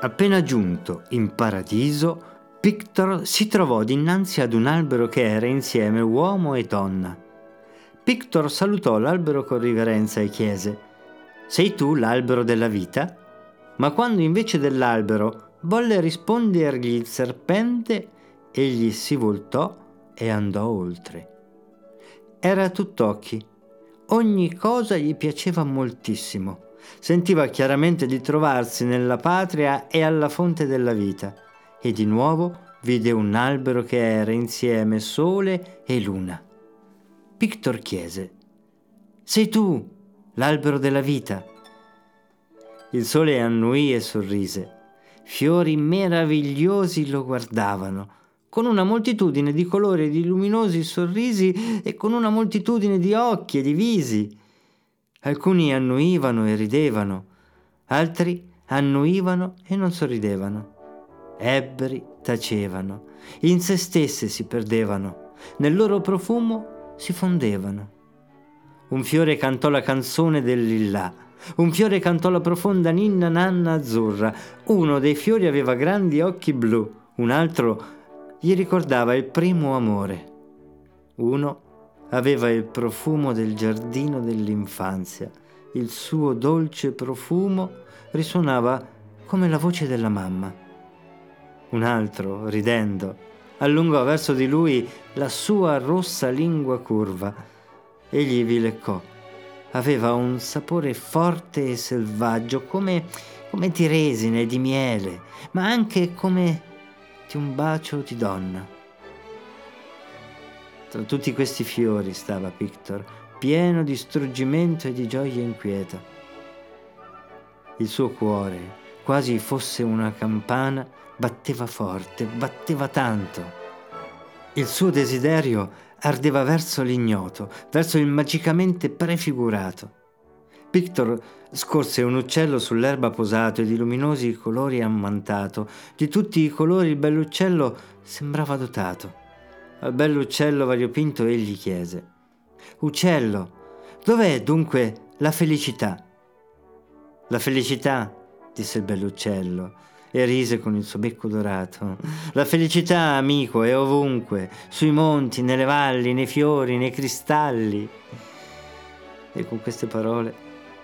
Appena giunto in paradiso, Pictor si trovò dinanzi ad un albero che era insieme uomo e donna. Pictor salutò l'albero con riverenza e chiese: Sei tu l'albero della vita? Ma quando invece dell'albero volle rispondergli il serpente, egli si voltò e andò oltre. Era tutt'occhi. Ogni cosa gli piaceva moltissimo sentiva chiaramente di trovarsi nella patria e alla fonte della vita, e di nuovo vide un albero che era insieme sole e luna. Pictor chiese, Sei tu, l'albero della vita? Il sole annuì e sorrise. Fiori meravigliosi lo guardavano, con una moltitudine di colori e di luminosi sorrisi e con una moltitudine di occhi e di visi. Alcuni annuivano e ridevano, altri annuivano e non sorridevano. Ebbri tacevano, in se stesse si perdevano, nel loro profumo si fondevano. Un fiore cantò la canzone del lillà, un fiore cantò la profonda ninna nanna azzurra, uno dei fiori aveva grandi occhi blu, un altro gli ricordava il primo amore. Uno aveva il profumo del giardino dell'infanzia. Il suo dolce profumo risuonava come la voce della mamma. Un altro, ridendo, allungò verso di lui la sua rossa lingua curva. Egli vi leccò. Aveva un sapore forte e selvaggio, come, come di resine e di miele, ma anche come di un bacio di donna. Tra tutti questi fiori stava Pictor, pieno di struggimento e di gioia inquieta. Il suo cuore, quasi fosse una campana, batteva forte, batteva tanto. Il suo desiderio ardeva verso l'ignoto, verso il magicamente prefigurato. Pictor scorse un uccello sull'erba posato e di luminosi colori ammantato. Di tutti i colori il bell'uccello sembrava dotato. Al bell'uccello variopinto egli chiese, Uccello, dov'è dunque la felicità? La felicità, disse il bell'uccello, e rise con il suo becco dorato. La felicità, amico, è ovunque, sui monti, nelle valli, nei fiori, nei cristalli. E con queste parole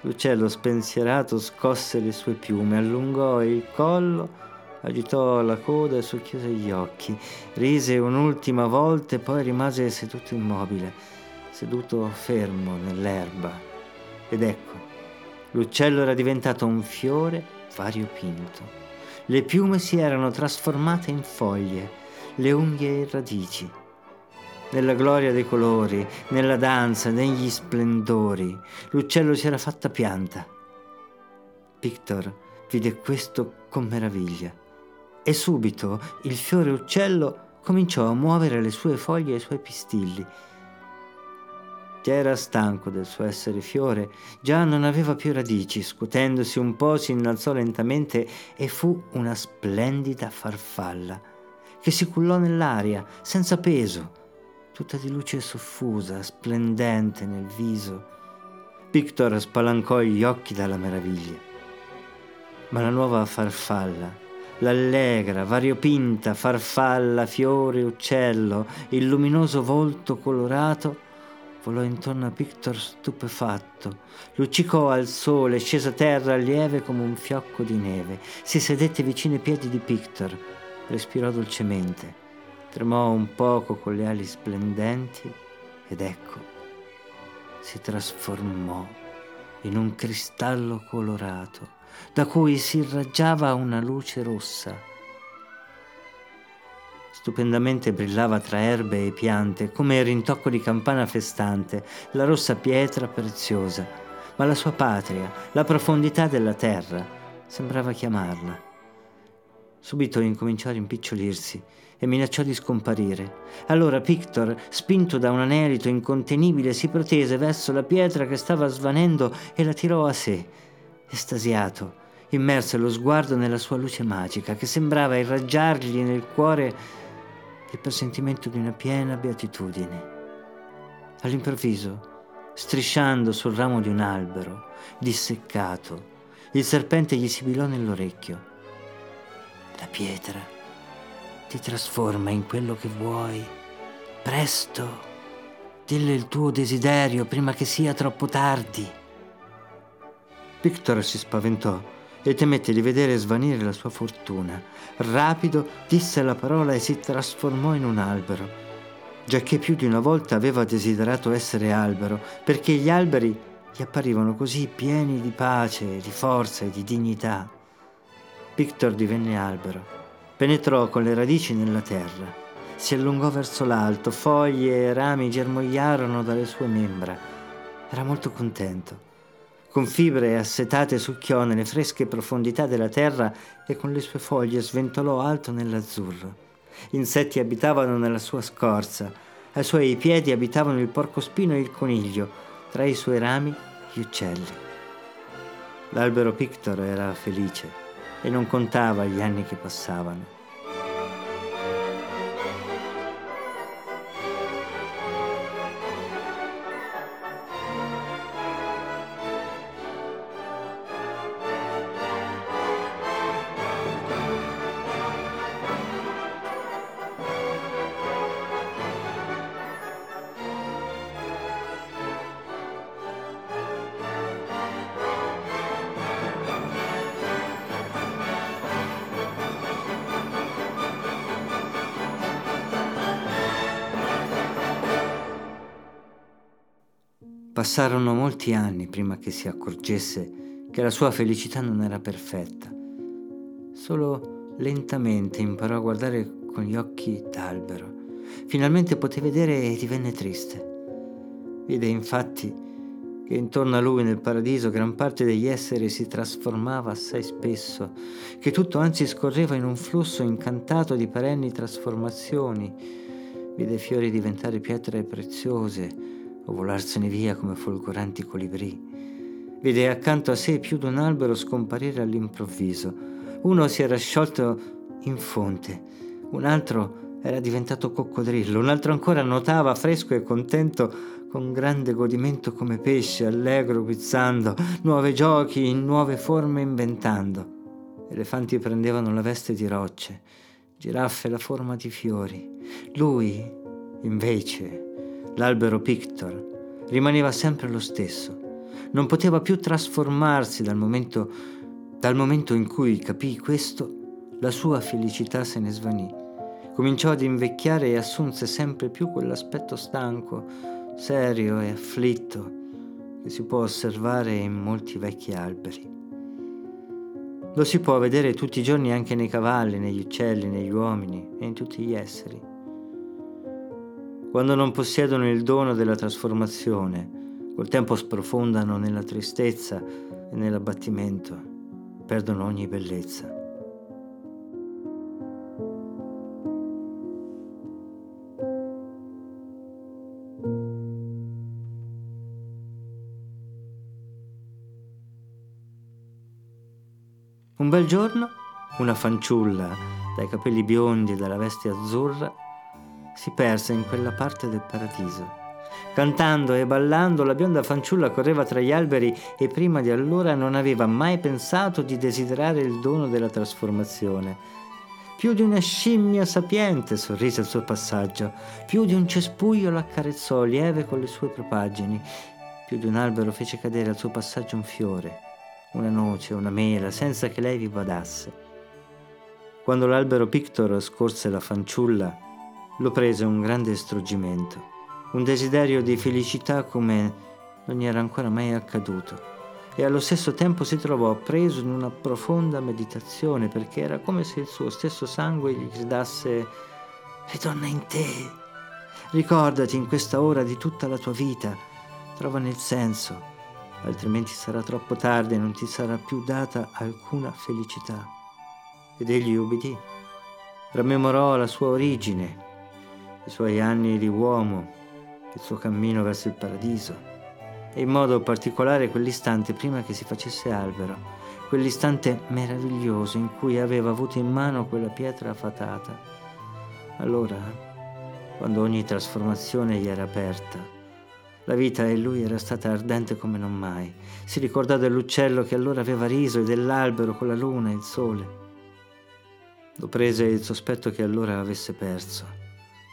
l'uccello spensierato scosse le sue piume, allungò il collo agitò la coda e socchiuse gli occhi, rise un'ultima volta e poi rimase seduto immobile, seduto fermo nell'erba. Ed ecco, l'uccello era diventato un fiore variopinto. Le piume si erano trasformate in foglie, le unghie in radici. Nella gloria dei colori, nella danza, negli splendori, l'uccello si era fatta pianta. Victor vide questo con meraviglia e subito il fiore uccello cominciò a muovere le sue foglie e i suoi pistilli. Già era stanco del suo essere fiore, già non aveva più radici, scuotendosi un po' si innalzò lentamente e fu una splendida farfalla che si cullò nell'aria senza peso, tutta di luce soffusa, splendente nel viso. Victor spalancò gli occhi dalla meraviglia. Ma la nuova farfalla l'allegra, variopinta farfalla, fiore, uccello, il luminoso volto colorato, volò intorno a Pictor stupefatto, luccicò al sole, scese a terra lieve come un fiocco di neve, si sedette vicino ai piedi di Pictor, respirò dolcemente, tremò un poco con le ali splendenti ed ecco, si trasformò in un cristallo colorato da cui si irraggiava una luce rossa. Stupendamente brillava tra erbe e piante, come rintocco di campana festante, la rossa pietra preziosa, ma la sua patria, la profondità della terra, sembrava chiamarla. Subito incominciò a rimpicciolirsi e minacciò di scomparire. Allora Pictor, spinto da un anelito incontenibile, si protese verso la pietra che stava svanendo e la tirò a sé estasiato, immerse lo sguardo nella sua luce magica che sembrava irraggiargli nel cuore il pressentimento di una piena beatitudine. All'improvviso, strisciando sul ramo di un albero, disseccato, il serpente gli sibilò nell'orecchio. pietra, ti trasforma in quello che vuoi. Presto, dille il tuo desiderio prima che sia troppo tardi. Victor si spaventò e temette di vedere svanire la sua fortuna. Rapido disse la parola e si trasformò in un albero, giacché più di una volta aveva desiderato essere albero, perché gli alberi gli apparivano così pieni di pace, di forza e di dignità. Victor divenne albero, penetrò con le radici nella terra, si allungò verso l'alto, foglie e rami germogliarono dalle sue membra. Era molto contento con fibre assetate succhiò nelle fresche profondità della terra e con le sue foglie sventolò alto nell'azzurro. Insetti abitavano nella sua scorza, ai suoi piedi abitavano il porcospino e il coniglio, tra i suoi rami gli uccelli. L'albero Pictor era felice e non contava gli anni che passavano. Passarono molti anni prima che si accorgesse che la sua felicità non era perfetta. Solo lentamente imparò a guardare con gli occhi d'albero. Finalmente poté vedere e divenne triste. Vide infatti che intorno a lui nel paradiso gran parte degli esseri si trasformava assai spesso, che tutto anzi scorreva in un flusso incantato di perenni trasformazioni. Vide fiori diventare pietre preziose, o volarsene via come folgoranti colibrì. Vide accanto a sé più d'un albero scomparire all'improvviso. Uno si era sciolto in fonte, un altro era diventato coccodrillo, un altro ancora nuotava fresco e contento con grande godimento come pesce, allegro guizzando, nuovi giochi in nuove forme inventando. Elefanti prendevano la veste di rocce, giraffe la forma di fiori. Lui, invece, L'albero Pictor rimaneva sempre lo stesso. Non poteva più trasformarsi dal momento, dal momento in cui capì questo, la sua felicità se ne svanì. Cominciò ad invecchiare e assunse sempre più quell'aspetto stanco, serio e afflitto che si può osservare in molti vecchi alberi. Lo si può vedere tutti i giorni anche nei cavalli, negli uccelli, negli uomini e in tutti gli esseri quando non possiedono il dono della trasformazione, col tempo sprofondano nella tristezza e nell'abbattimento, perdono ogni bellezza. Un bel giorno, una fanciulla dai capelli biondi e dalla veste azzurra si perse in quella parte del paradiso. Cantando e ballando, la bionda fanciulla correva tra gli alberi e prima di allora non aveva mai pensato di desiderare il dono della trasformazione. Più di una scimmia sapiente sorrise al suo passaggio, più di un cespuglio l'accarezzò lieve con le sue propaggini, più di un albero fece cadere al suo passaggio un fiore, una noce, una mela, senza che lei vi badasse. Quando l'albero Pictor scorse la fanciulla, lo prese un grande struggimento, un desiderio di felicità come non gli era ancora mai accaduto. E allo stesso tempo si trovò preso in una profonda meditazione perché era come se il suo stesso sangue gli gridasse Ritorna in te, ricordati in questa ora di tutta la tua vita, trovane il senso, altrimenti sarà troppo tardi e non ti sarà più data alcuna felicità. Ed egli ubbidì, rammemorò la sua origine, i suoi anni di uomo, il suo cammino verso il paradiso e in modo particolare quell'istante prima che si facesse albero, quell'istante meraviglioso in cui aveva avuto in mano quella pietra fatata. Allora, quando ogni trasformazione gli era aperta, la vita in lui era stata ardente come non mai. Si ricordò dell'uccello che allora aveva riso e dell'albero con la luna e il sole. Lo prese il sospetto che allora avesse perso,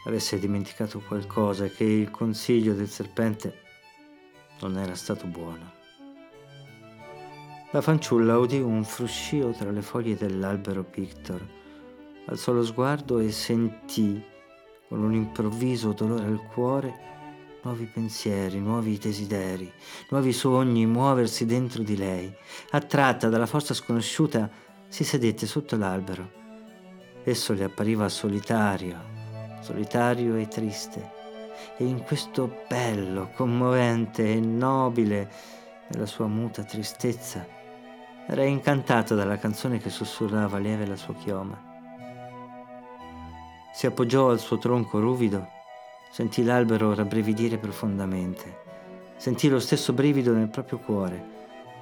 avesse dimenticato qualcosa e che il consiglio del serpente non era stato buono. La fanciulla udì un fruscio tra le foglie dell'albero Pictor, alzò lo sguardo e sentì, con un improvviso dolore al cuore, nuovi pensieri, nuovi desideri, nuovi sogni muoversi dentro di lei. Attratta dalla forza sconosciuta, si sedette sotto l'albero. Esso le appariva solitario, solitario e triste. E in questo bello, commovente e nobile, nella sua muta tristezza, era incantata dalla canzone che sussurrava lieve la sua chioma. Si appoggiò al suo tronco ruvido Sentì l'albero rabbrividire profondamente. Sentì lo stesso brivido nel proprio cuore.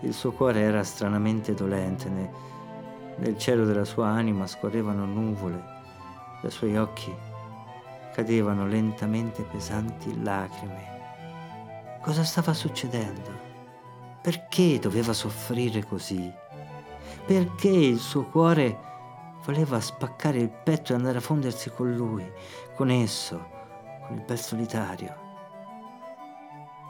Il suo cuore era stranamente dolente. Ne, nel cielo della sua anima scorrevano nuvole. Dai suoi occhi cadevano lentamente pesanti lacrime. Cosa stava succedendo? Perché doveva soffrire così? Perché il suo cuore voleva spaccare il petto e andare a fondersi con lui, con esso? con il bel solitario.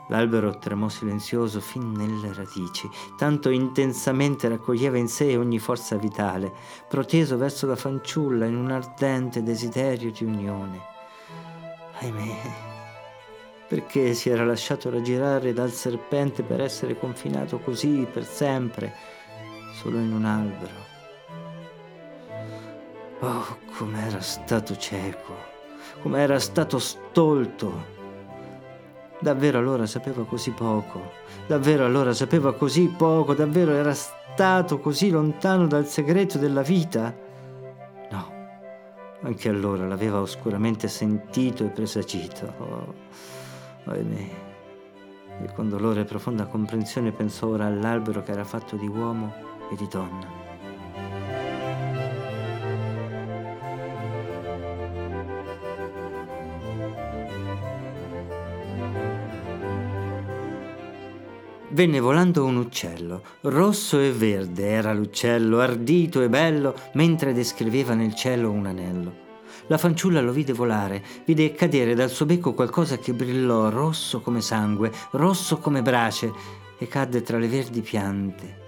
L'albero tremò silenzioso fin nelle radici, tanto intensamente raccoglieva in sé ogni forza vitale, proteso verso la fanciulla in un ardente desiderio di unione. Ahimè, perché si era lasciato raggirare dal serpente per essere confinato così per sempre, solo in un albero. Oh, com'era stato cieco! come era stato stolto. Davvero allora sapeva così poco, davvero allora sapeva così poco, davvero era stato così lontano dal segreto della vita? Anche allora l'aveva oscuramente sentito e presagito. Oh, ahimè. E con dolore e profonda comprensione pensò ora all'albero che era fatto di uomo e di donna. Venne volando un uccello. Rosso e verde era l'uccello, ardito e bello, mentre descriveva nel cielo un anello. La fanciulla lo vide volare, vide cadere dal suo becco qualcosa che brillò rosso come sangue, rosso come brace, e cadde tra le verdi piante.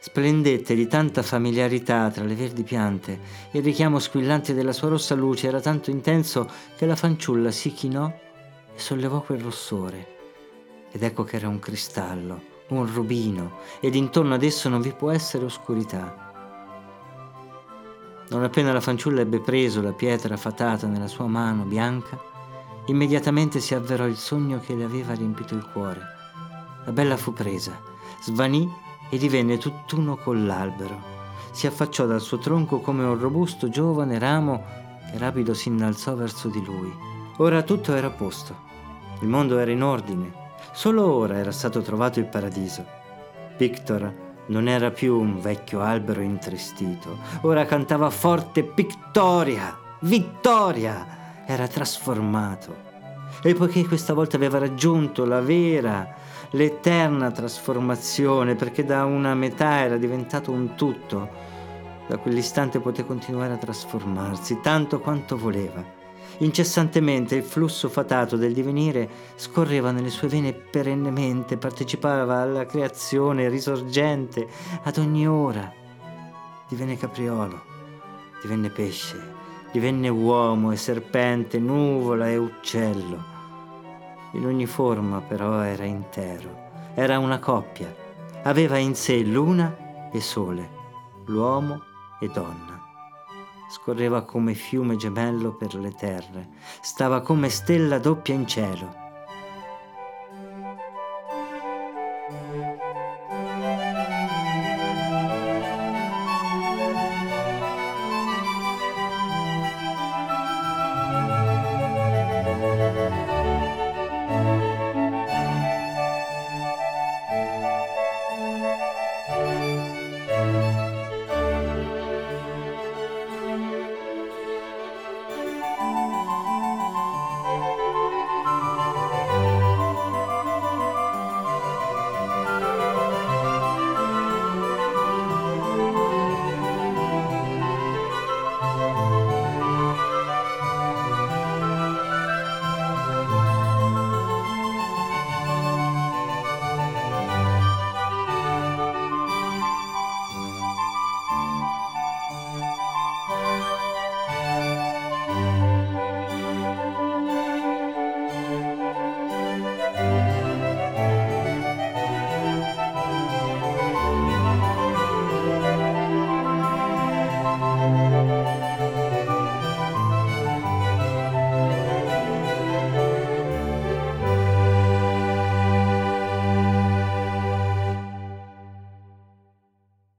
Splendette di tanta familiarità tra le verdi piante. Il richiamo squillante della sua rossa luce era tanto intenso che la fanciulla si chinò e sollevò quel rossore ed ecco che era un cristallo, un rubino, ed intorno ad esso non vi può essere oscurità. Non appena la fanciulla ebbe preso la pietra fatata nella sua mano bianca, immediatamente si avverò il sogno che le aveva riempito il cuore. La bella fu presa, svanì e divenne tutt'uno con l'albero. Si affacciò dal suo tronco come un robusto giovane ramo che rapido si innalzò verso di lui. Ora tutto era a posto. Il mondo era in ordine, Solo ora era stato trovato il paradiso. Victor non era più un vecchio albero intristito, ora cantava forte Victoria, vittoria! Era trasformato. E poiché questa volta aveva raggiunto la vera, l'eterna trasformazione, perché da una metà era diventato un tutto, da quell'istante poté continuare a trasformarsi tanto quanto voleva Incessantemente il flusso fatato del divenire scorreva nelle sue vene perennemente, partecipava alla creazione risorgente ad ogni ora. Divenne capriolo, divenne pesce, divenne uomo e serpente, nuvola e uccello. In ogni forma però era intero, era una coppia, aveva in sé luna e sole, l'uomo e donna scorreva come fiume gemello per le terre, stava come stella doppia in cielo.